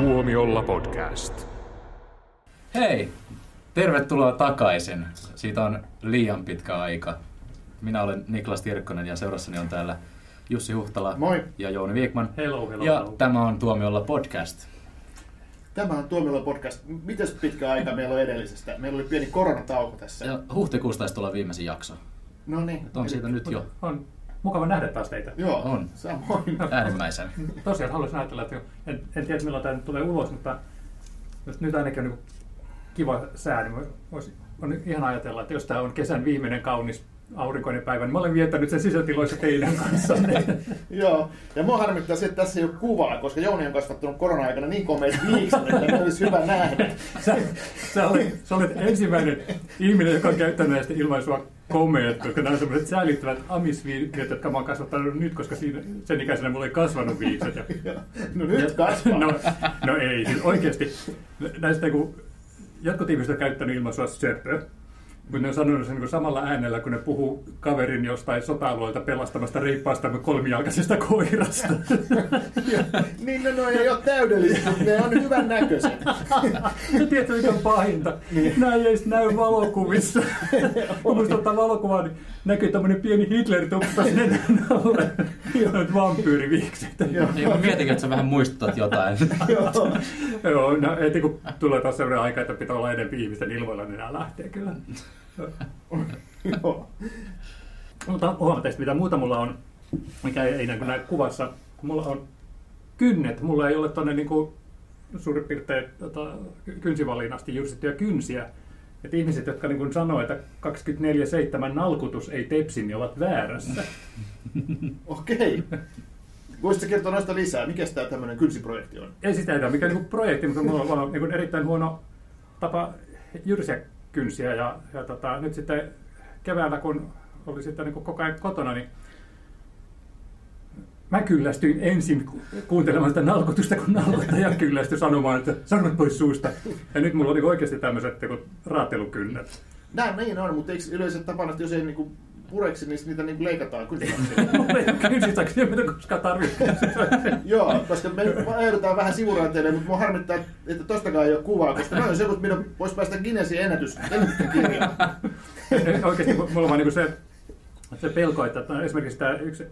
Tuomiolla podcast. Hei, tervetuloa takaisin. Siitä on liian pitkä aika. Minä olen Niklas Tirkkonen ja seurassani on täällä Jussi Huhtala Moi. ja Jouni Viikman. Hello, hello, ja hello. tämä on Tuomiolla podcast. Tämä on Tuomiolla podcast. Mites pitkä aika meillä on edellisestä? Meillä oli pieni koronatauko tässä. Ja huhtikuusta taisi tulla viimeisin jakso. No niin. On siitä nyt jo On mukava nähdä taas teitä. Joo, On. Samoin. äärimmäisen. Tosiaan haluaisin ajatella, että en, en tiedä milloin tämä nyt tulee ulos, mutta jos nyt ainakin on niin kiva sää, niin voisi, on ihan ajatella, että jos tämä on kesän viimeinen kaunis aurinkoinen päivä, niin mä olen viettänyt sen sisätiloissa teidän kanssa. Joo, ja mua harmittaa se, että tässä ei ole kuvaa, koska Jouni on kasvattanut korona-aikana niin komeet viikset, että ne olisi hyvä nähdä. Sä, sä, olet, sä olet ensimmäinen ihminen, joka on käyttänyt näistä ilmaisua komeet, koska nämä on sellaiset säilyttävät amisviikset, jotka mä oon kasvattanut nyt, koska siinä, sen ikäisenä mulla ei kasvanut viikset. Ja. No nyt kasvaa. No, no ei, siis oikeasti näistä kun jotkut ihmiset on käyttänyt ilmaisua söpö, kun ne on sanonut sen niin samalla äänellä, kun ne puhuu kaverin jostain sota-alueelta pelastamasta reippaasta kolmijalkaisesta koirasta. niin no, no ei ole täydellistä, mutta ne on hyvän näköiset. Ja tiedätkö, mikä on pahinta? Nämä ei edes näy valokuvissa. Kun musta ottaa valokuvaa, niin näkyy tämmöinen pieni Hitler-tuppa sinne alle. Noit vampyyriviikset. Ei, mä mietin, että sä vähän muistutat jotain. Joo. Joo, no heti kun tulee taas sellainen aika, että pitää olla enemmän ihmisten ilmoilla, niin nämä lähtee kyllä. Mutta huomata, mitä muuta mulla on, mikä ei näy näy kuvassa. Mulla on kynnet, mulla ei ole tuonne niin suurin piirtein tota, kynsivalliin asti jursittuja kynsiä. Et ihmiset, jotka niin sanoo, että 24-7 nalkutus ei tepsi, niin ovat väärässä. Okei. Voisitko kertoa noista lisää? Mikä tämä tämmöinen kynsiprojekti on? Ei sitä ei ole mikään niin projekti, mutta mulla on vaan niin erittäin huono tapa jyrsiä kynsiä. Ja, ja tota, nyt sitten keväällä, kun oli sitten niin koko ajan kotona, niin mä kyllästyin ensin ku- kuuntelemaan sitä nalkutusta, kun nalkuttaja kyllästyi sanomaan, että sanot pois suusta. Ja nyt mulla niin oikeasti tämmöiset niin raatelukynnet. Näin niin on, mutta eikö yleensä tapana, että jos ei niinku pureksi, niin niitä niinku leikataan ole kynsisaksi, mitä koskaan tarvitse. Joo, koska me ehdotaan vähän sivuraiteille, mutta mua harmittaa, että tostakaan ei ole kuvaa, koska noin on se, mitä voisi päästä Guinnessin ennätys, ennätyskirjaan. Oikeasti mulla on vaan niin se, se pelko, että että esimerkiksi tämä yksi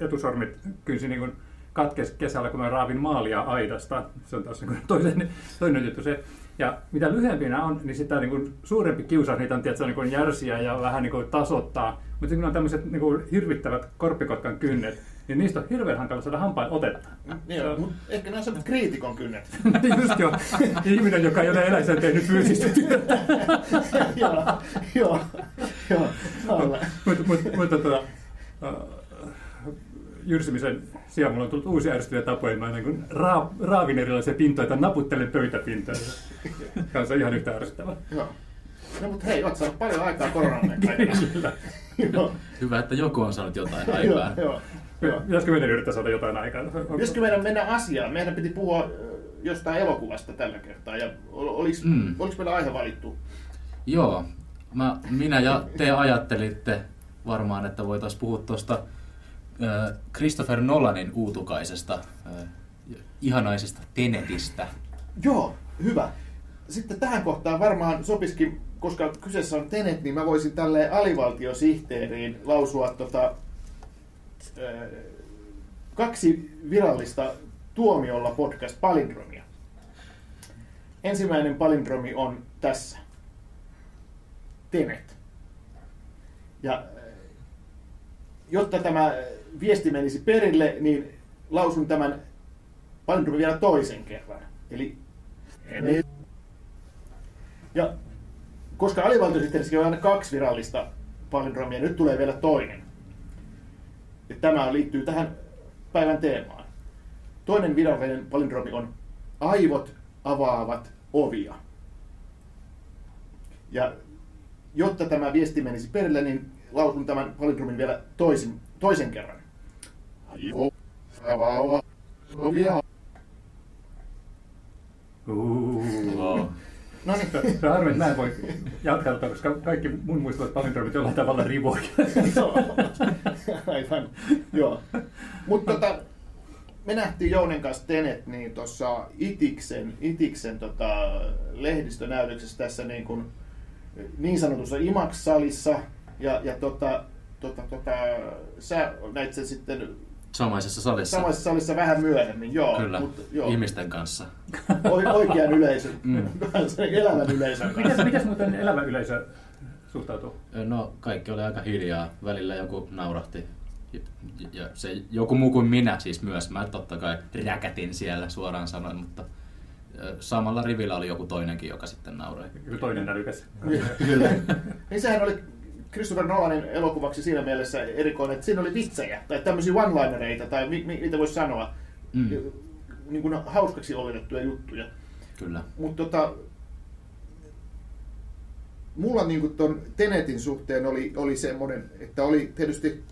etusormit kynsi niin kuin katkesi kesällä, kun mä raavin maalia aidasta. Se on taas niin toinen, toinen juttu se. Ja mitä lyhyempi nämä on, niin sitä niin kuin suurempi kiusaus niitä on tietysti, niin kuin järsiä ja vähän niin kuin tasoittaa. Mutta kun on tämmöiset niin kuin hirvittävät korppikotkan kynnet, niin niistä on hirveän hankala saada hampain otetta. Niin, on, mutta ehkä nämä on kriitikon kynnet. Just jo, ihminen, joka ei ole eläiseen tehnyt fyysistä työtä. joo, joo, joo. mutta mut, mutta tota, jyrsimisen sijaan mulla on tullut uusia ärsyttäviä tapoja. Mä niin raavin erilaisia pintoja tai naputtelen pöytäpintoja. Kanssa ihan yhtä ärsyttävää. Joo. No mutta hei, oot saanut paljon aikaa koronan aikana. Hyvä, että joku on saanut jotain joo, aikaan. joo. joo. Pitäisikö meidän yrittää saada jotain aikaa? Pitäisikö meidän mennä asiaan? Meidän piti puhua jostain elokuvasta tällä kertaa. Ja ol- oliks, Mm. oliko meillä aihe valittu? Joo, mä, minä ja te ajattelitte varmaan, että voitaisiin puhua tuosta äh, Christopher Nolanin uutukaisesta, äh, ihanaisesta Tenetistä. Joo, hyvä. Sitten tähän kohtaan varmaan sopisikin, koska kyseessä on Tenet, niin mä voisin tälle alivaltiosihteeriin lausua tota, kaksi virallista tuomiolla podcast palindromia. Ensimmäinen palindromi on tässä. Tenet. Ja jotta tämä viesti menisi perille, niin lausun tämän palindromin vielä toisen kerran. Eli. Ja koska alivaltiosihteerissäkin on aina kaksi virallista palindromia, nyt tulee vielä toinen. Ja tämä liittyy tähän päivän teemaan. Toinen virallinen palindromi on aivot avaavat ovia. Ja jotta tämä viesti menisi perille, niin lausun tämän palindromin vielä toisin, toisen kerran. Aivot avaavat ovia. Uh. No niin, Se on harmi, että mä en voi jatkaa, tota, koska kaikki mun muistuvat palindromit jollain tavalla rivoja. Joo. Aivan. Joo. Mutta tota, me nähtiin Jounen kanssa Tenet niin tuossa Itiksen, Itiksen tota, lehdistönäytöksessä tässä niin, kuin, niin sanotussa IMAX-salissa. Ja, ja tota, tota, tota, sä näit sen sitten Samaisessa salissa. samaisessa salissa vähän myöhemmin, joo. Kyllä, Mutta, joo ihmisten kanssa. o- oikean yleisön, Mm. elävän yleisön Mitäs, kanssa. mitäs muuten elävä yleisö suhtautuu? No, kaikki oli aika hiljaa. Välillä joku naurahti. Ja se joku muu kuin minä siis myös. Mä totta kai räkätin siellä suoraan sanoen, mutta samalla rivillä oli joku toinenkin, joka sitten nauroi. Joku toinen älykäs. Kyllä. Niin sehän oli Christopher Nolanin elokuvaksi siinä mielessä erikoinen, että siinä oli vitsejä tai tämmöisiä one-linereita tai mi- mi- mitä voisi sanoa, Mm, niin kuin hauskaksi oletettuja juttuja. kyllä. Mutta tota, mulla niin kuin ton Tenetin suhteen oli, oli semmoinen, että oli tietysti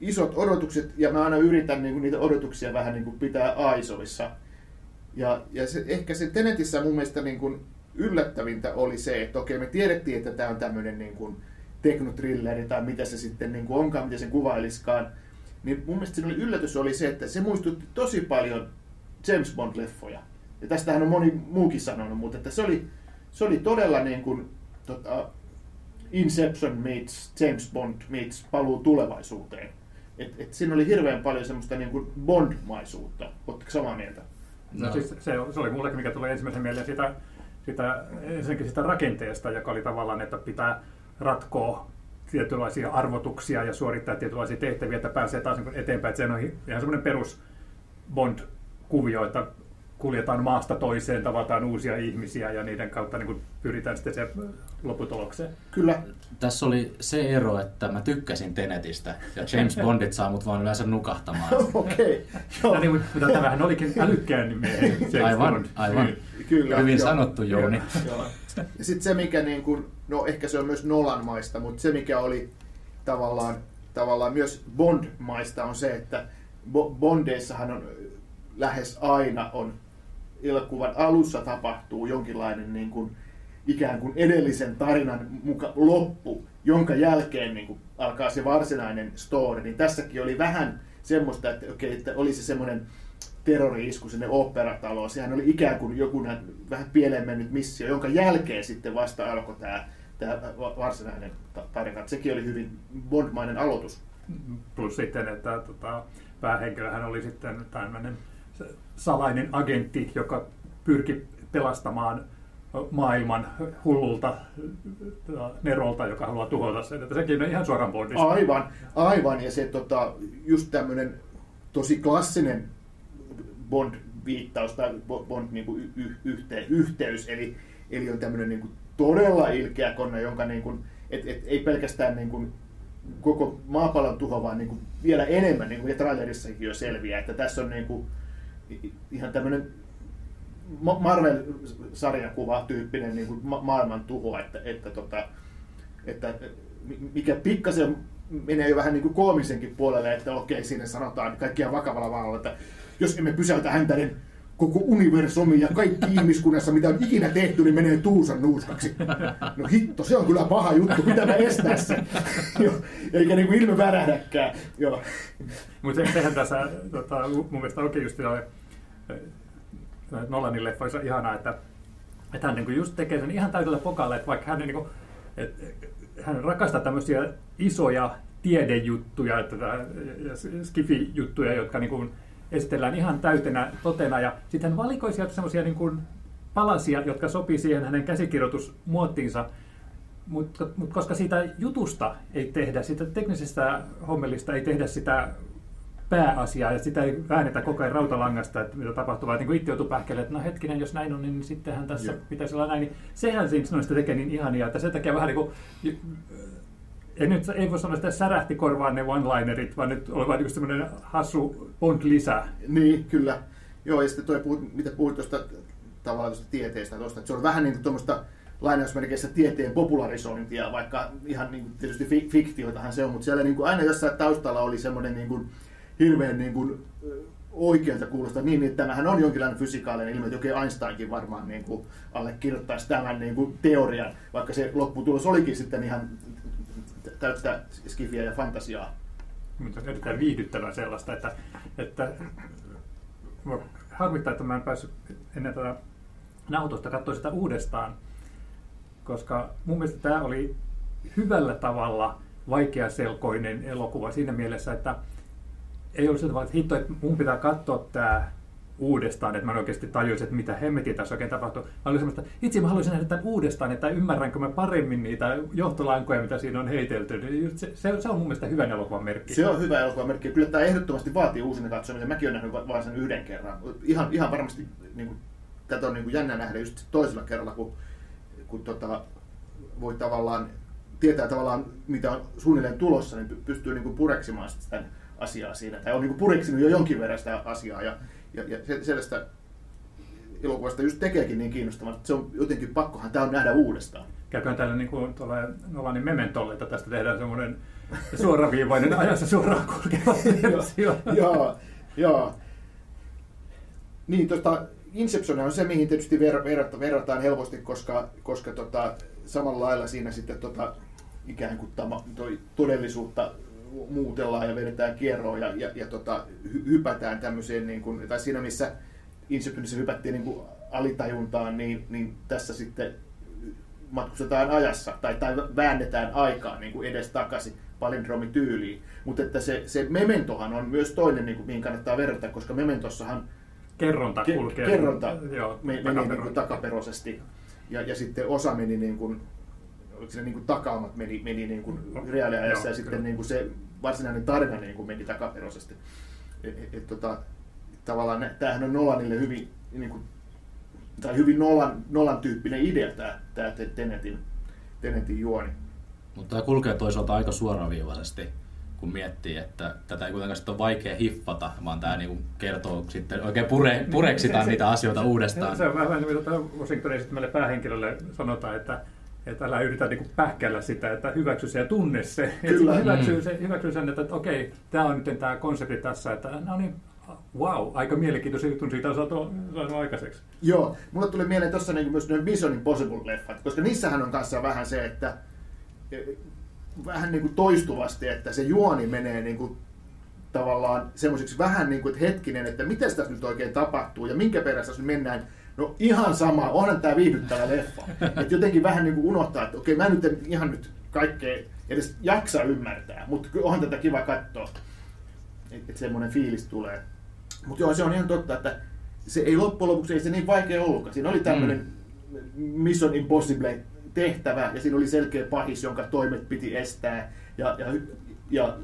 isot odotukset ja mä aina yritän niin kuin niitä odotuksia vähän niin kuin pitää aisovissa. Ja, ja se, ehkä se Tenetissä mun mielestä niin kuin yllättävintä oli se, että okei me tiedettiin, että tämä on tämmöinen niin kuin teknotrilleri tai mitä se sitten niin kuin onkaan, miten sen kuvailiskaan. Niin mun mielestä siinä oli yllätys oli se, että se muistutti tosi paljon James Bond-leffoja. Ja tästähän on moni muukin sanonut, mutta että se oli, se oli todella niin kuin, tota, Inception meets James Bond meets paluu tulevaisuuteen. Et, et siinä oli hirveän paljon semmoista niin kuin Bond-maisuutta. Oletteko samaa mieltä? No. No. Siis se, se oli mullekin, mikä tuli ensimmäisen mieleen sitä, sitä, ensinnäkin sitä rakenteesta, joka oli tavallaan, että pitää ratkoa tietynlaisia arvotuksia ja suorittaa tietynlaisia tehtäviä, että pääsee taas eteenpäin. Että se on ihan semmoinen perus Bond-kuvio, että kuljetaan maasta toiseen, tavataan uusia ihmisiä ja niiden kautta niin kuin pyritään sitten se lopputulokseen. Kyllä. Tässä oli se ero, että mä tykkäsin Tenetistä ja James Bondit saa mut vaan yleensä nukahtamaan. Okei. Joo. No niin, mutta tämähän olikin älykkään James Aivan, Bond. aivan. Kyllä. Hyvin joo. sanottu, Jouni. Joo. Ja sitten se, mikä niin kuin, no ehkä se on myös Nolan-maista, mutta se, mikä oli tavallaan, tavallaan myös Bond-maista, on se, että Bo- Bondeissahan on lähes aina on elokuvan alussa tapahtuu jonkinlainen niin kuin, ikään kuin edellisen tarinan muka loppu, jonka jälkeen niin kuin, alkaa se varsinainen story. Niin tässäkin oli vähän semmoista, että, okei, että oli se semmoinen terrori-isku sinne operataloon. Sehän oli ikään kuin joku vähän pieleen mennyt missio, jonka jälkeen sitten vasta alkoi tämä, tämä va- varsinainen ta- tarina. Sekin oli hyvin bondmainen aloitus. Plus sitten, että tota, päähenkilöhän oli sitten tämmöinen salainen agentti, joka pyrki pelastamaan maailman hullulta äh, Nerolta, joka haluaa tuhota sen. Että sekin on ihan suoraan Bondista. Aivan, aivan. Ja se tota, just tämmöinen tosi klassinen Bond-viittaus tai Bo- Bond niin eli, eli on tämmöinen niin kuin todella ilkeä konna, jonka niin kuin, et, et, ei pelkästään niin kuin koko maapallon tuho, vaan niin kuin vielä enemmän, niin kuin trailerissakin jo selviää, että tässä on niin kuin ihan tämmöinen Ma- Marvel-sarjakuva tyyppinen niin kuin ma- maailman tuho, että, että, tota, että mi- mikä pikkasen menee jo vähän niin kuin koomisenkin puolelle, että okei, siinä sanotaan kaikkia vakavalla vaalalla, että jos emme pysäytä häntä, niin koko universumi ja kaikki ihmiskunnassa, mitä on ikinä tehty, niin menee tuusan nuuskaksi. No hitto, se on kyllä paha juttu, pitää mä estää se. Eikä niin kuin ilme värähdäkään. Mutta se, sehän tässä tota, mun mielestä onkin just Nolanin leffoissa ihanaa, että, että hän niinku just tekee sen ihan täydellä pokalla, että vaikka hän, niinku, et, hän rakastaa tämmöisiä isoja tiedejuttuja että, ja skifi-juttuja, jotka niinku esitellään ihan täytenä totena, ja sitten hän valikoi sieltä semmoisia niinku palasia, jotka sopii siihen hänen käsikirjoitusmuottiinsa, mutta mut koska siitä jutusta ei tehdä, siitä teknisestä hommelista ei tehdä sitä pääasiaa, ja sitä ei väännetä koko ajan rautalangasta, että mitä tapahtuu, vaan niin kuin itse joutuu pähkelle, että no hetkinen, jos näin on, niin sittenhän tässä Joo. pitäisi olla näin. Niin sehän siinä noista tekee niin ihania, että sen takia vähän niin kuin, ei, nyt, ei voi sanoa, että särähti korvaan ne one-linerit, vaan nyt oli vain just semmoinen hassu Bond-lisä. Niin, kyllä. Joo, ja sitten toi, mitä puhuit tuosta tavallaan tuosta tieteestä, tuosta, että se on vähän niin kuin tuommoista lainausmerkeissä tieteen popularisointia, vaikka ihan niin kuin, tietysti fi- fiktioitahan se on, mutta siellä niin kuin aina jossain taustalla oli semmoinen niin kuin, hirveän niin kuin, oikealta kuulosta niin, että tämähän on jonkinlainen fysikaalinen ilmiö, että oikein Einsteinkin varmaan niin kuin, allekirjoittaisi tämän niin kuin, teorian, vaikka se lopputulos olikin sitten ihan täyttä skifiä ja fantasiaa. mutta erittäin viihdyttävää sellaista, että, että harmittaa, että mä en päässyt ennen tätä nautosta katsoa sitä uudestaan, koska mun mielestä tämä oli hyvällä tavalla vaikeaselkoinen elokuva siinä mielessä, että ei ollut sitä, että hitto, että mun pitää katsoa tämä uudestaan, että mä oikeasti tajuisin, että mitä hemmetin tässä oikein tapahtuu. Mä olin semmoista, itse mä haluaisin nähdä tämän uudestaan, että ymmärränkö mä paremmin niitä johtolankoja, mitä siinä on heitelty. Se, se, se on mun mielestä hyvän elokuvan merkki. Se on hyvä elokuvan merkki. Kyllä tämä ehdottomasti vaatii uusina katsomisen. Mäkin olen nähnyt vain sen yhden kerran. Ihan, ihan varmasti niin kuin, tätä on niin kuin jännä nähdä just toisella kerralla, kun, kun tota, voi tavallaan tietää tavallaan, mitä on suunnilleen tulossa, niin pystyy niin kuin pureksimaan sitä asiaa siinä. Tai on niin kuin pureksinut jo jonkin verran sitä asiaa. Ja, ja, ja sellaista elokuvasta just tekeekin niin kiinnostavaa, että se on jotenkin pakkohan tämä on nähdä uudestaan. Käyköhän täällä niin kuin tuolla Nolanin mementolle, että tästä tehdään semmoinen suoraviivainen ajassa suoraan kulkeva versio. joo, joo. Niin, tota, Inception on se, mihin tietysti ver- verrata, verrataan helposti, koska, koska tota, samalla lailla siinä sitten tota, ikään kuin tama, toi todellisuutta muutellaan ja vedetään kierroon ja, ja, ja tota, hypätään tämmöiseen, niin kuin, tai siinä missä Inceptionissa hypättiin niin kuin alitajuntaan, niin, niin tässä sitten matkustetaan ajassa tai, tai väännetään aikaa niin kuin edes takaisin palindromityyliin. Mutta että se, se mementohan on myös toinen, niin kuin, mihin kannattaa verrata, koska mementossahan kerronta kulkee. Kerronta joo, meni takaperoisesti. Niin kuin takaperoisesti. Ja, ja sitten osa meni niin kuin, oliko ne niin kuin takaamat meni, meni niin kuin reaaliajassa joo, ja sitten niin kuin se varsinainen tarina niin kuin meni takaperoisesti. Et, et, et, tota, tavallaan tämähän on Nolanille hyvin, niin kuin, tai hyvin Nolan, Nolan tyyppinen idea tämä, tämä Tenetin, Tenetin juoni. Mutta tämä kulkee toisaalta aika suoraviivaisesti, kun miettii, että tätä ei kuitenkaan sitten ole vaikea hiffata, vaan tämä niinku kertoo sitten, oikein pure, pureksitaan se, niitä asioita uudestaan. Se on vähän niin kuin tuota Washingtonin esittämälle päähenkilölle sanotaan, että että älä yritä niin pähkällä sitä, että hyväksy se ja tunne se. Kyllä. Että hyväksy, mm. se, hyväksy sen, että, että okei, tämä on nyt tämä konsepti tässä, että no niin, wow, aika mielenkiintoisia jutun siitä on saatu, saatu aikaiseksi. Joo, mulle tuli mieleen tuossa niin myös Mission Impossible-leffat, koska niissähän on kanssa vähän se, että e, vähän niin kuin toistuvasti, että se juoni menee niin kuin tavallaan semmoiseksi vähän niin kuin, että hetkinen, että mitä tässä nyt oikein tapahtuu ja minkä perässä nyt mennään. No ihan sama, onhan tämä viihdyttävä leffa. Et jotenkin vähän niin kuin unohtaa, että okei, mä nyt en ihan nyt kaikkea edes jaksa ymmärtää, mutta onhan tätä kiva katsoa. Että et semmoinen fiilis tulee. Mutta joo, se on ihan totta, että se ei loppujen lopuksi ei se niin vaikea ollutkaan. Siinä oli tämmöinen mm. Mission Impossible tehtävä ja siinä oli selkeä pahis, jonka toimet piti estää. Ja, ja, ja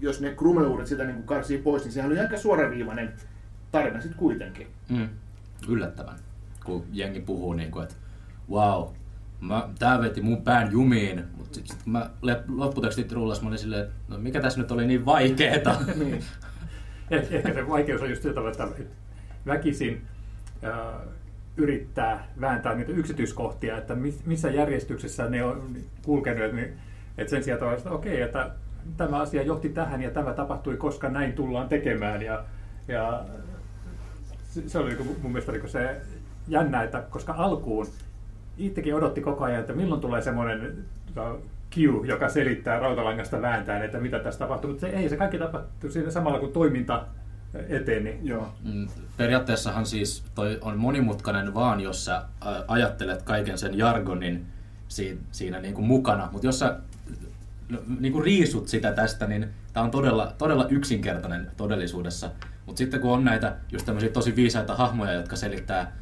jos ne krumeuudet sitä niin karsii pois, niin sehän oli aika suoraviivainen tarina sitten kuitenkin. Mm. Yllättävän, kun jengi puhuu niin kuin, että wow, mä, tää veti mun pään jumiin, mutta sitten sit kun mä lopputekstit rullas, mä olin silleen, että no mikä tässä nyt oli niin vaikeeta. niin. Eh, ehkä se vaikeus on just se, että väkisin äh, yrittää vääntää niitä yksityiskohtia, että missä järjestyksessä ne on kulkenut. Niin, että sen sijaan, että okei, että tämä asia johti tähän ja tämä tapahtui, koska näin tullaan tekemään. Ja, ja se oli niin mun mielestä niin se jännä, että koska alkuun itsekin odotti koko ajan, että milloin tulee semmoinen cue, joka selittää rautalangasta vääntään, että mitä tässä tapahtuu, mutta se ei, se kaikki tapahtuu siinä samalla kun toiminta eteni. Joo. Mm, periaatteessahan siis toi on monimutkainen vaan, jos sä ajattelet kaiken sen jargonin siinä, siinä niin kuin mukana, mutta jos sä niin kuin riisut sitä tästä, niin tämä on todella, todella yksinkertainen todellisuudessa. Mutta sitten kun on näitä just tämmöisiä tosi viisaita hahmoja, jotka selittää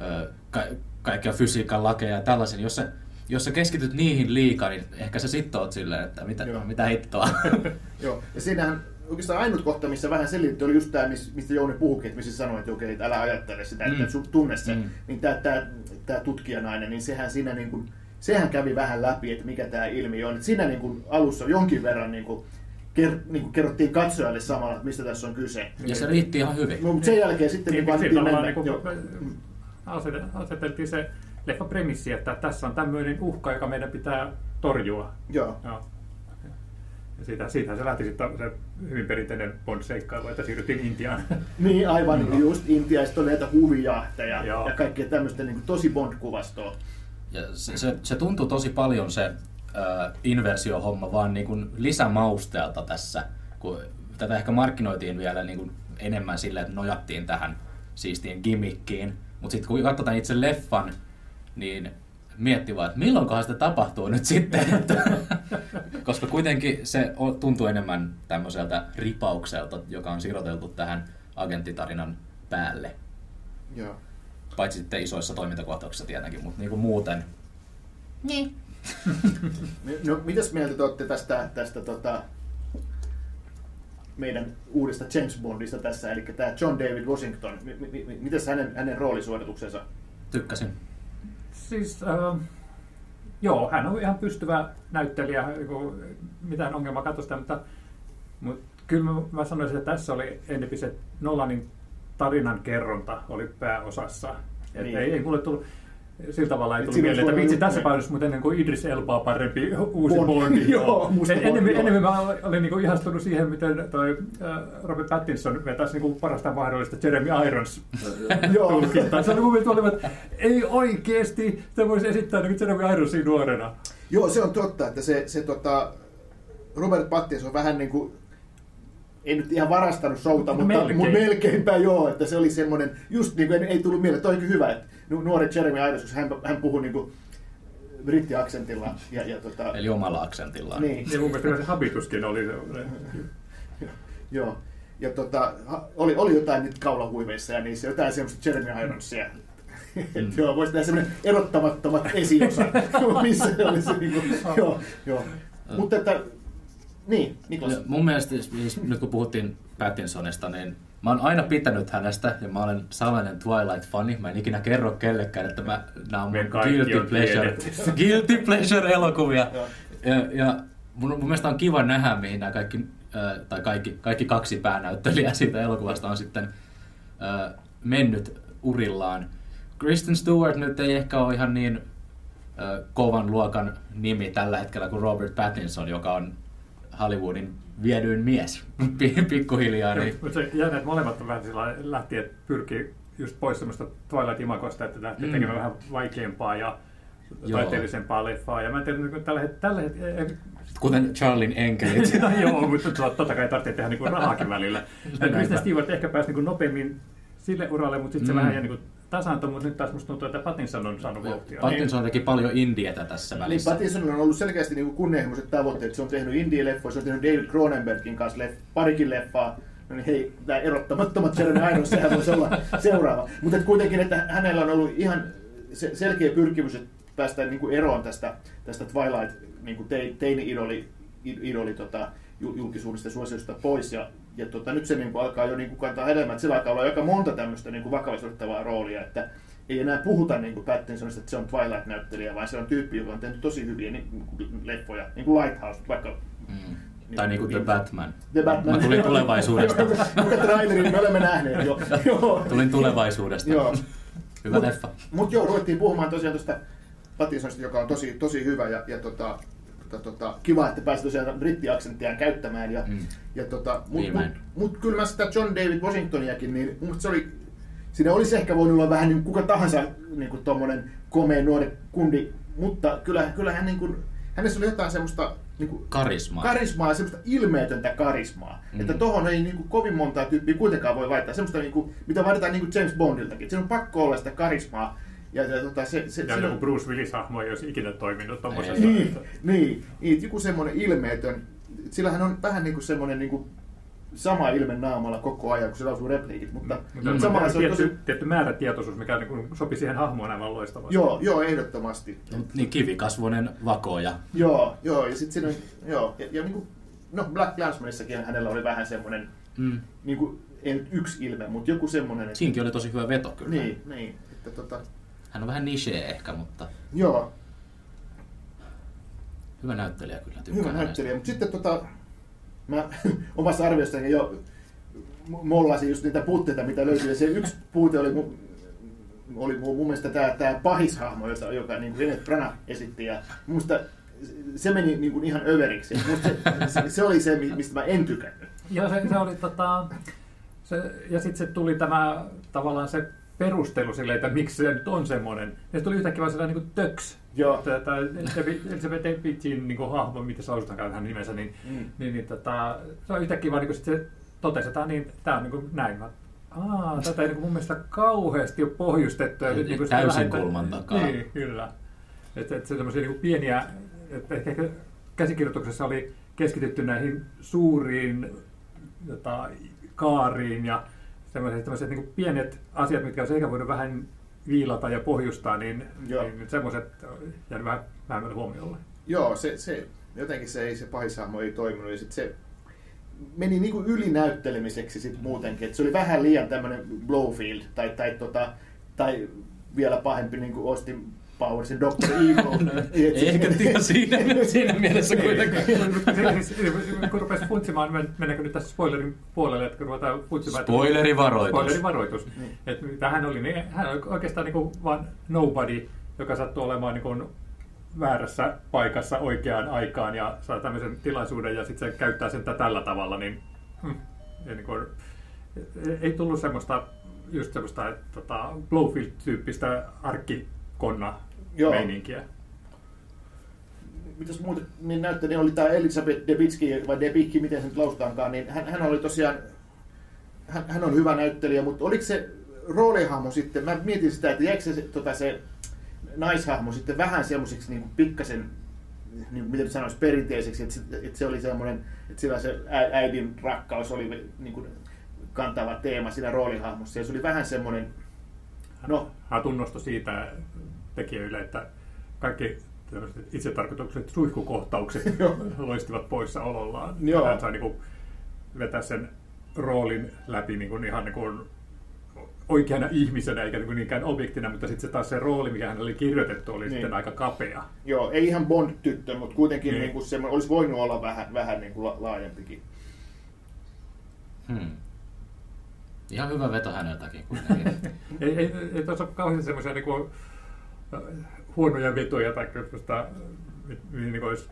ö, ka- kaikkia fysiikan lakeja ja tällaisen, jos sä, jos sä keskityt niihin liikaa, niin ehkä sä sitten oot silleen, että mitä, mitä hittoa. Joo, ja siinähän oikeastaan ainut kohta, missä vähän selitti, oli just tämä, mistä Jouni puhukin, että missä sanoi, että okei, että älä ajattele sitä, että mm. tunne se. Mm. Niin tämä, tämä, tämä tutkijanainen, niin sehän siinä niin kuin, sehän kävi vähän läpi, että mikä tämä ilmi on. Että siinä niin kuin alussa jonkin verran niin kuin, ker, niin kuin kerrottiin katsojalle samalla, että mistä tässä on kyse. Ja se riitti ihan hyvin. No, mutta sen jälkeen sitten niin, niin, niin mennä. Niin kuin, aseteltiin se leffa premissi, että tässä on tämmöinen uhka, joka meidän pitää torjua. Joo. Joo. Ja siitä, siitä se lähti sitten se hyvin perinteinen Bond-seikkailu, että siirryttiin Intiaan. Niin, aivan. No. Just Intia, ja sitten oli näitä huvijahteja ja kaikkea tämmöistä niin tosi Bond-kuvastoa. Ja se, se, se tuntuu tosi paljon se äh, inversiohomma vaan niin kuin lisämausteelta tässä, kun tätä ehkä markkinoitiin vielä niin kuin enemmän silleen, että nojattiin tähän siistiin gimmickiin. Mutta sitten kun katsotaan itse leffan, niin miettii vaan, että milloinkohan sitä tapahtuu nyt sitten. Että, koska kuitenkin se tuntuu enemmän tämmöiseltä ripaukselta, joka on siroteltu tähän agenttitarinan päälle. Joo. Paitsi sitten isoissa toimintakohtauksissa tietenkin, mutta niin kuin muuten. Niin. No, mitäs mieltä te olette tästä, tästä tota, meidän uudesta James Bondista tässä, eli tämä John David Washington. M- m- m- mitäs hänen, hänen roolisuorituksensa? Tykkäsin. Siis, äh, joo, hän on ihan pystyvä näyttelijä, mitään ongelmaa katso sitä, mutta, mutta kyllä mä, mä sanoisin, että tässä oli enempi se Nolanin tarinan kerronta oli pääosassa. Et Niin. ei, ei mulle tullut, sillä tavalla ei tullut mieleen, että vitsi, tässä painossa mutta ennen kuin Idris Elbaa parempi uusi Bond. Bondi. Joo, enemmän, enemmän mä olin niin ihastunut siihen, miten toi äh, Robert Pattinson vetäisi niin parasta mahdollista Jeremy Irons Joo. tulkintaa. Se oli mun mielestä olivat, että ei oikeesti, sitä voisi esittää niin Jeremy Ironsin nuorena. Joo, se on totta, että se, se tota, Robert Pattinson on vähän niin kuin, ei nyt ihan varastanut showta, No mutta, melkein. mutta melkeinpä joo, että se oli semmoinen, just niin kuin ei tullut mieleen, toi hyvä, että nu- nuori Jeremy Irons, koska hän, hän puhui niin kuin brittiaksentilla ja, ja tota, Eli omalla aksentillaan. niin, Ja mun mielestä se habituskin oli joo. Ja tota, oli, oli jotain niitä kaulahuiveissa ja niissä jotain semmoista Jeremy Ironsia. Mm. joo, voisi tehdä semmoinen erottamattomat esiosa, missä se olisi niin kuin, joo, joo. Mutta että, niin, Niklas. Mun mielestä, siis nyt kun puhuttiin Pattinsonista, niin mä oon aina pitänyt hänestä, ja mä olen salainen Twilight-fani. Mä en ikinä kerro kellekään, että mä, nämä on Me mun guilty pleasure, guilty pleasure-elokuvia. Joo. ja, ja mun, mun mielestä on kiva nähdä, mihin nämä kaikki, äh, tai kaikki, kaikki kaksi päänäyttelijää siitä elokuvasta on sitten äh, mennyt urillaan. Kristen Stewart nyt ei ehkä ole ihan niin äh, kovan luokan nimi tällä hetkellä kuin Robert Pattinson, joka on Hollywoodin viedyin mies pi- pikkuhiljaa. Niin, Mutta se että molemmat on vähän sillä lähti, että pyrkii just pois semmoista Twilight-imakosta, että lähti Mm. tekemään vähän vaikeampaa ja Joo. taiteellisempaa leffaa. Ja mä en tiedä, niin tällä, het- tällä hetkellä, kuten Charlin enkelit. no, joo, mutta to- totta kai tarvitsee tehdä niinku rahaakin välillä. Näinpä. Kristen Stewart ehkä pääsi niinku nopeammin sille uralle, mutta sitten se Mm. vähän jäi niinku tasaantui, mutta nyt taas musta tuntuu, että Pattinson on saanut vauhtia. Pattinson teki paljon indietä tässä Niin, välissä. Pattinsonilla on ollut selkeästi niin kunnianhimoiset tavoitteet. Se on tehnyt indie-leffoja, se on tehnyt David Cronenbergin kanssa leff, parikin leffaa. No niin hei, tämä erottamattomat Jeremy Irons, sehän voisi olla seuraava. Mutta et kuitenkin, että hänellä on ollut ihan se, selkeä pyrkimys että päästä niin kuin eroon tästä, tästä Twilight niin kuin teini-idoli idoli, tota, ju- julkisuudesta ja suosiosta pois. Ja, ja tota, nyt se niin kuin alkaa jo niin kuin kantaa hedelmät. Sillä alkaa olla aika monta tämmöistä niin kuin vakavasti otettavaa roolia, että ei enää puhuta niin kuin Pattinsonista, että se on Twilight-näyttelijä, vaan se on tyyppi, joka on tehnyt tosi hyviä niin kuin leffoja, niin kuin Lighthouse, vaikka Mm. Tai niin kuin The Batman. The Batman. Mä tulin tulevaisuudesta. Joka trailerin me olemme nähneet jo. joo. Tulin tulevaisuudesta. Joo. Hyvä leffa. Mutta joo, ruvettiin puhumaan tosiaan tuosta Pattinsonista, joka on tosi, tosi hyvä ja, ja tota, tota, tota, kiva, että pääsi tosiaan brittiaksenttiaan käyttämään. Ja, Mm. ja tota, mut, mut, Viimein. mut, kyllä mä sitä John David Washingtoniakin, niin mun se oli, siinä olisi ehkä voinut olla vähän niin kuka tahansa niin kuin tommonen komea nuori kundi, mutta kyllä, kyllä hän niin kuin, hänessä oli jotain semmoista niin kuin, Karismaa. karismaa semmoista ilmeetöntä karismaa. Mm. Että tohon ei niin kuin, kovin montaa tyyppiä kuitenkaan voi vaihtaa. Semmoista, niin kuin, mitä vaaditaan niin kuin James Bondiltakin. Siinä on pakko olla sitä karismaa. Ja, ja tota, se, se, Ja se joku on, Bruce Willis-hahmo ei olisi ikinä toiminut tuommoisessa. niin, niin, niin, joku semmoinen ilmeetön. Sillä hän on vähän niin kuin semmoinen niin kuin, sama ilme naamalla koko ajan, kun se lausuu repliikit. Mutta Mutta mm. mm. samalla se on tietty, tosi... tietty määrätietoisuus, mikä niin sopi siihen hahmoon aivan loistavasti. Joo, joo, ehdottomasti. Mut Niin kivikasvoinen vakoja. Joo, joo, ja sitten siinä on, joo, ja, ja niin kuin, no Black Clansmanissakin hänellä oli vähän semmoinen, Mm. niin kuin, ei nyt yksi ilme, mutta joku semmoinen, että, Siinkin oli tosi hyvä veto kyllä. niin, niin, että tota, Hän on vähän niche ehkä, mutta joo, hyvä näyttelijä kyllä. Tykkään hyvä näyttelijä, mutta sitten tota, mä omassa arviostani jo mollasin just niitä puutteita, mitä löytyi, ja se yksi puute oli mun, oli mun, mielestä tämä, tämä pahishahmo, jota, joka niin Kenneth Branagh esitti, ja mun mielestä se meni niin kuin ihan överiksi. Musta se, se, se, oli se, mistä mä en tykännyt. Joo, se, se oli tota... Se, ja sitten se tuli tämä tavallaan se perustelu sille, että miksi se nyt on semmoinen. Ja se tuli yhtäkkiä vaan sellainen niin kuin töks. Joo. Tämä Elizabeth Debicin niin hahmo, miten se lausutaankaan hänen nimensä, niin, Mm. niin, niin tota, se on yhtäkkiä vaan niin kuin se totesi, että niin, tämä on niin kuin näin. Mä, Aa, tätä ei niin kuin mun mielestä kauheasti ole pohjustettu. Ja nyt niin kuin täysin kulman takaa. Niin, kyllä. Että et se semmoisia niin kuin pieniä, että ehkä ehkä käsikirjoituksessa oli keskitytty näihin suuriin jota, kaariin ja semmoiset, semmoiset niin kuin pienet asiat, mitkä olisi ehkä voinut vähän viilata ja pohjustaa, niin, Joo. niin semmoiset jäänyt vähän vähemmälle huomiolle. Joo, se, se, jotenkin se, ei, se pahishahmo ei toiminut ja sit se meni niinku ylinäyttelemiseksi sit muutenkin. Et se oli vähän liian tämmöinen Blowfield tai, tai, tota, tai vielä pahempi niin kuin Austin Powersin Dr. Evil. Se- Ehkä tiedä siinä, siinä mielessä kuitenkaan. kun rupesi funtsimaan, men- mennäänkö nyt tässä spoilerin puolelle, että kun ruvetaan funtsimaan... Spoilerivaroitus. Spoilerivaroitus. Niin. Että hän oli, niin hän oli oikeastaan niin kuin vaan nobody, joka sattui olemaan niin kuin väärässä paikassa oikeaan aikaan ja saa tämmöisen tilaisuuden ja sitten se käyttää sen tällä tavalla, niin, hmm, ja niin kuin, ei tullut semmoista just semmoista tota, Blowfield-tyyppistä arkkikonna Joo. meininkiä. mitäs muuta niin näyttää, niin oli tämä Elisabeth Debicki, vai Debicki, miten se nyt lausutaankaan, niin hän, hän oli tosiaan, hän, hän on hyvä näyttelijä, mutta oliko se roolihahmo sitten, mä mietin sitä, että jäikö se, tota, se naishahmo sitten vähän semmoiseksi niin kuin pikkasen, niin miten sanoisi, perinteiseksi, että, se- että se oli semmoinen, että sillä se äidin rakkaus oli niin kuin kantava teema siinä roolihahmossa, ja se oli vähän semmoinen, no, Hän tunnusto siitä tekijöille, että kaikki itsetarkoitukset suihkukohtaukset loistivat poissaolollaan. Joo. Hän sai niin kuin vetää sen roolin läpi niin kuin ihan niin kuin oikeana ihmisenä eikä niin kuin niinkään objektina, mutta sitten se taas se rooli, mikä hänelle oli kirjoitettu, oli Niin. sitten aika kapea. joo, ei ihan Bond-tyttö, mutta kuitenkin Niin. niin. kuin semmoinen, olisi voinut olla vähän, vähän niin kuin la- laajempikin. Hmm. Ihan hyvä veto häneltäkin. Ei, ei, ei tuossa ole kauhean semmoisia niin kuin, huonoja vetoja tai josta, niin kuin olisi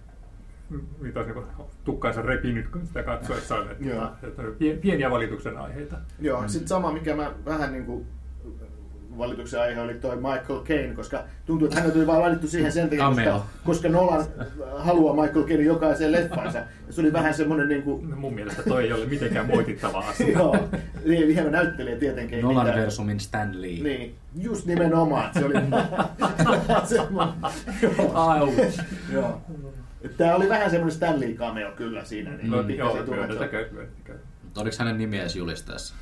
mitä olisi niin tukkaansa repinyt kun sitä katsoessaan. Että, että pien- pieniä valituksen aiheita. Joo, mm. sitten sama, mikä mä vähän niin kuin valituksen aihe oli toi Michael Caine, koska tuntuu, että hänet oli vaan laitettu siihen sen takia, koska, koska Nolan haluaa Michael Caine jokaiseen leffansa. Ja se oli vähän semmoinen niin kuin, No Mun mielestä toi ei ole mitenkään moitittava asia. joo, niin, hieno näyttelijä tietenkin. Nolan mitään. versumin Stan Lee. Niin, just nimenomaan. Se oli semmoinen, joo. Tämä oli vähän semmoinen Stanley cameo kyllä siinä. Niin No, joo, että- myönnetäkö, myönnetäkö. Mutta oliko hänen nimi edes julisteessa?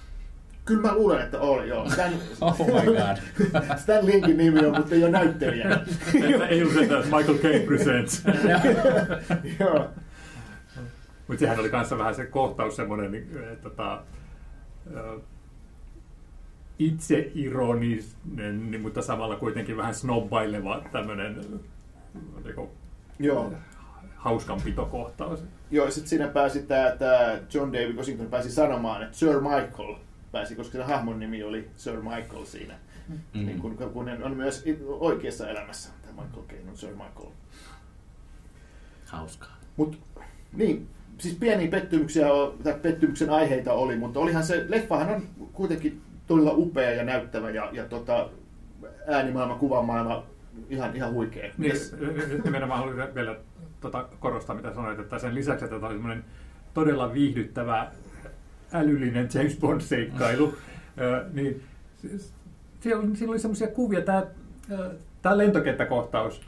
Kyllä mä luulen, että oli, joo. Stan, Oh my god. Stan Linkin nimi on, mutta ei ole näyttelijä. Ei ole että Michael Caine presents. joo. Mutta sehän oli kanssa vähän se kohtaus semmoinen, niin, että tota, ö, itseironinen, niin, mutta samalla kuitenkin vähän snobbaileva tämmöinen niin Joo. hauskanpitokohtaus. Joo, ja sitten siinä pääsi tämä John David Washington pääsi sanomaan, että Sir Michael pääsi, koska se hahmon nimi oli Sir Michael siinä. Mm. Mm. Niin kun, kun on myös oikeassa elämässä, tämä Michael Caine on Sir Michael. Hauskaa. Mut niin, siis pieniä pettymyksiä tai pettymyksen aiheita oli, mutta olihan se, leffahan on kuitenkin todella upea ja näyttävä ja, ja tota, äänimaailma, kuvamaailma, ihan, ihan huikea. Niin, Mitäs- nyt nimenomaan haluan vielä tota, korostaa, mitä sanoit, että sen lisäksi, että tämä oli todella viihdyttävä, älyllinen James Bond-seikkailu, niin siellä, oli- siinä oli semmoisia kuvia, tämä, tämä lentokenttäkohtaus.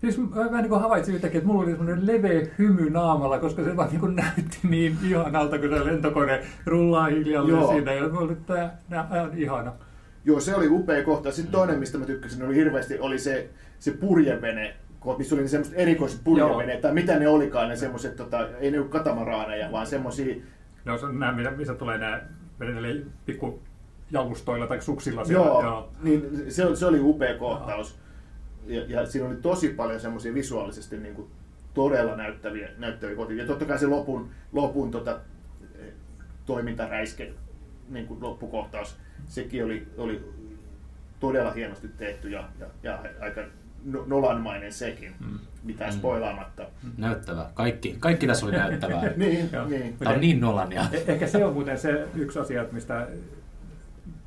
Siis mä vähän niin havaitsin yhtäkkiä, että mulla oli semmoinen leveä hymy naamalla, koska se vaan niin näytti niin ihanalta, kun se lentokone rullaa hiljalleen Joo. siinä. Ja mä olin, että tämä on ihana. Joo, se oli upea kohta. Sitten toinen, mistä mä tykkäsin, oli hirveästi oli se, se purjevene, missä oli ne semmoiset erikoiset purjeveneet, tai mitä ne olikaan, ne semmoiset, tota, ei ne ole katamaraaneja, vaan semmoisia, No se on nämä, missä tulee nämä pikku jalustoilla tai suksilla siellä. joo, niin se, se oli upea kohtaus. Ja, ja siinä oli tosi paljon semmoisia visuaalisesti niin kuin, todella näyttäviä, näyttäviä kohtia. Ja totta kai se lopun, lopun tota, eh, toimintaräiske niin kuin loppukohtaus, sekin oli, oli todella hienosti tehty ja, ja, ja aika nolanmainen sekin, Mm. mitään Mm. spoilaamatta. Näyttävää. Kaikki, kaikki tässä oli näyttävää. niin, niin. Tämä on niin Nolania. Eh- Ehkä se on muuten se yksi asia, että mistä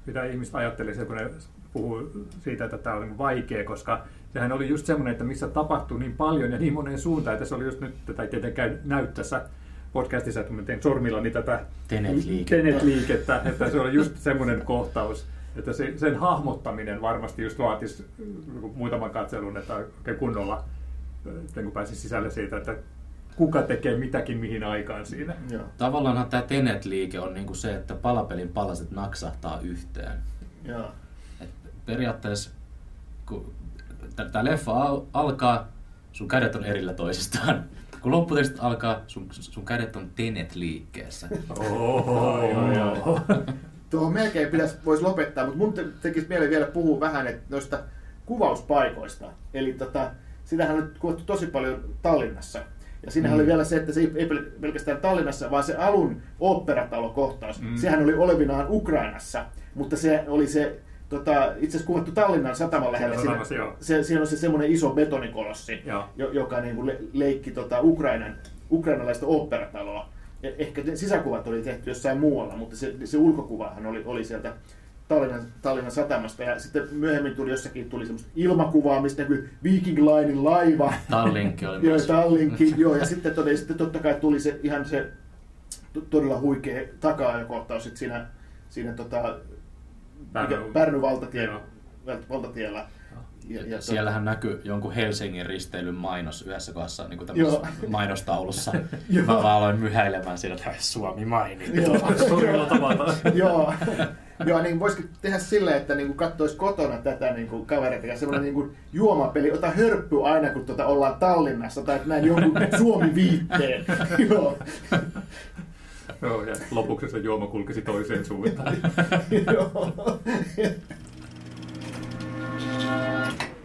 mitä ihmiset ajattelee kun ne puhuu siitä, että tämä on vaikea, koska sehän oli just semmoinen, että missä tapahtuu niin paljon ja niin moneen suuntaan, että se oli just nyt, tai tietenkään näy tässä podcastissa, että mä teen sormillani tätä Tenet-liikettä. Tenet-liikettä, että se oli just semmoinen kohtaus, että se, sen hahmottaminen varmasti just vaatisi muutaman katselun, että oikein kunnolla kun pääsisi sisälle siitä, että kuka tekee mitäkin mihin aikaan siinä. Joo. Tavallaanhan tämä Tenet-liike on niinku se, että palapelin palaset naksahtaa yhteen. Joo. Et periaatteessa, kun tämä leffa al- alkaa, sun kädet on erillä toisistaan. Kun lopputekstit alkaa, sun, sun kädet on Tenet-liikkeessä. Oho, joo, joo. Tuohon melkein pitäisi, voisi lopettaa, mutta mun te- tekisi mieli vielä puhua vähän että noista kuvauspaikoista. Eli tota, sitähän on kuvattu tosi paljon Tallinnassa. Ja siinähän Mm. oli vielä se, että se ei ei pel- pelkästään Tallinnassa, vaan se alun oopperatalokohtaus, Mm. sehän oli olevinaan Ukrainassa, mutta se oli se tota, itse asiassa kuvattu Tallinnan sataman lähellä. Siinä, joo. se, siinä on se semmoinen iso betonikolossi, Joo. jo, joka niin kuin le, leikki tota Ukrainan, ukrainalaista oopperataloa. Ja Ehkä ne sisäkuvat oli tehty jossain muualla, mutta se, se ulkokuvahan oli, oli sieltä Tallinnan, Tallinnan satamasta. Ja sitten myöhemmin tuli jossakin tuli semmoista ilmakuvaa, mistä näkyi Viking Linein laiva. Tallinkki oli Joo, myös. Tallinkki, joo, ja sitten, todella, sitten totta kai tuli se ihan se to- todella huikea taka-ajokohtaus sit siinä, siinä tota, Pärny- Pärny valtatie, valtatiellä. Ja, ja, Siellähän näkyy jonkun Helsingin risteilyn mainos yhdessä kohdassa niin Joo. mainostaulussa. Mä vaan aloin myhäilemään siinä, että Suomi mainittu. Joo. Joo. Joo, niin voisikin tehdä silleen, että niin katsoisi kotona tätä niin kuin kavereita ja semmoinen niin kuin juomapeli, ota hörppy aina kun tuota ollaan Tallinnassa tai että näin jonkun Suomi-viitteen. Joo. Joo, ja lopuksi se juoma kulkisi toiseen suuntaan. Joo. うん。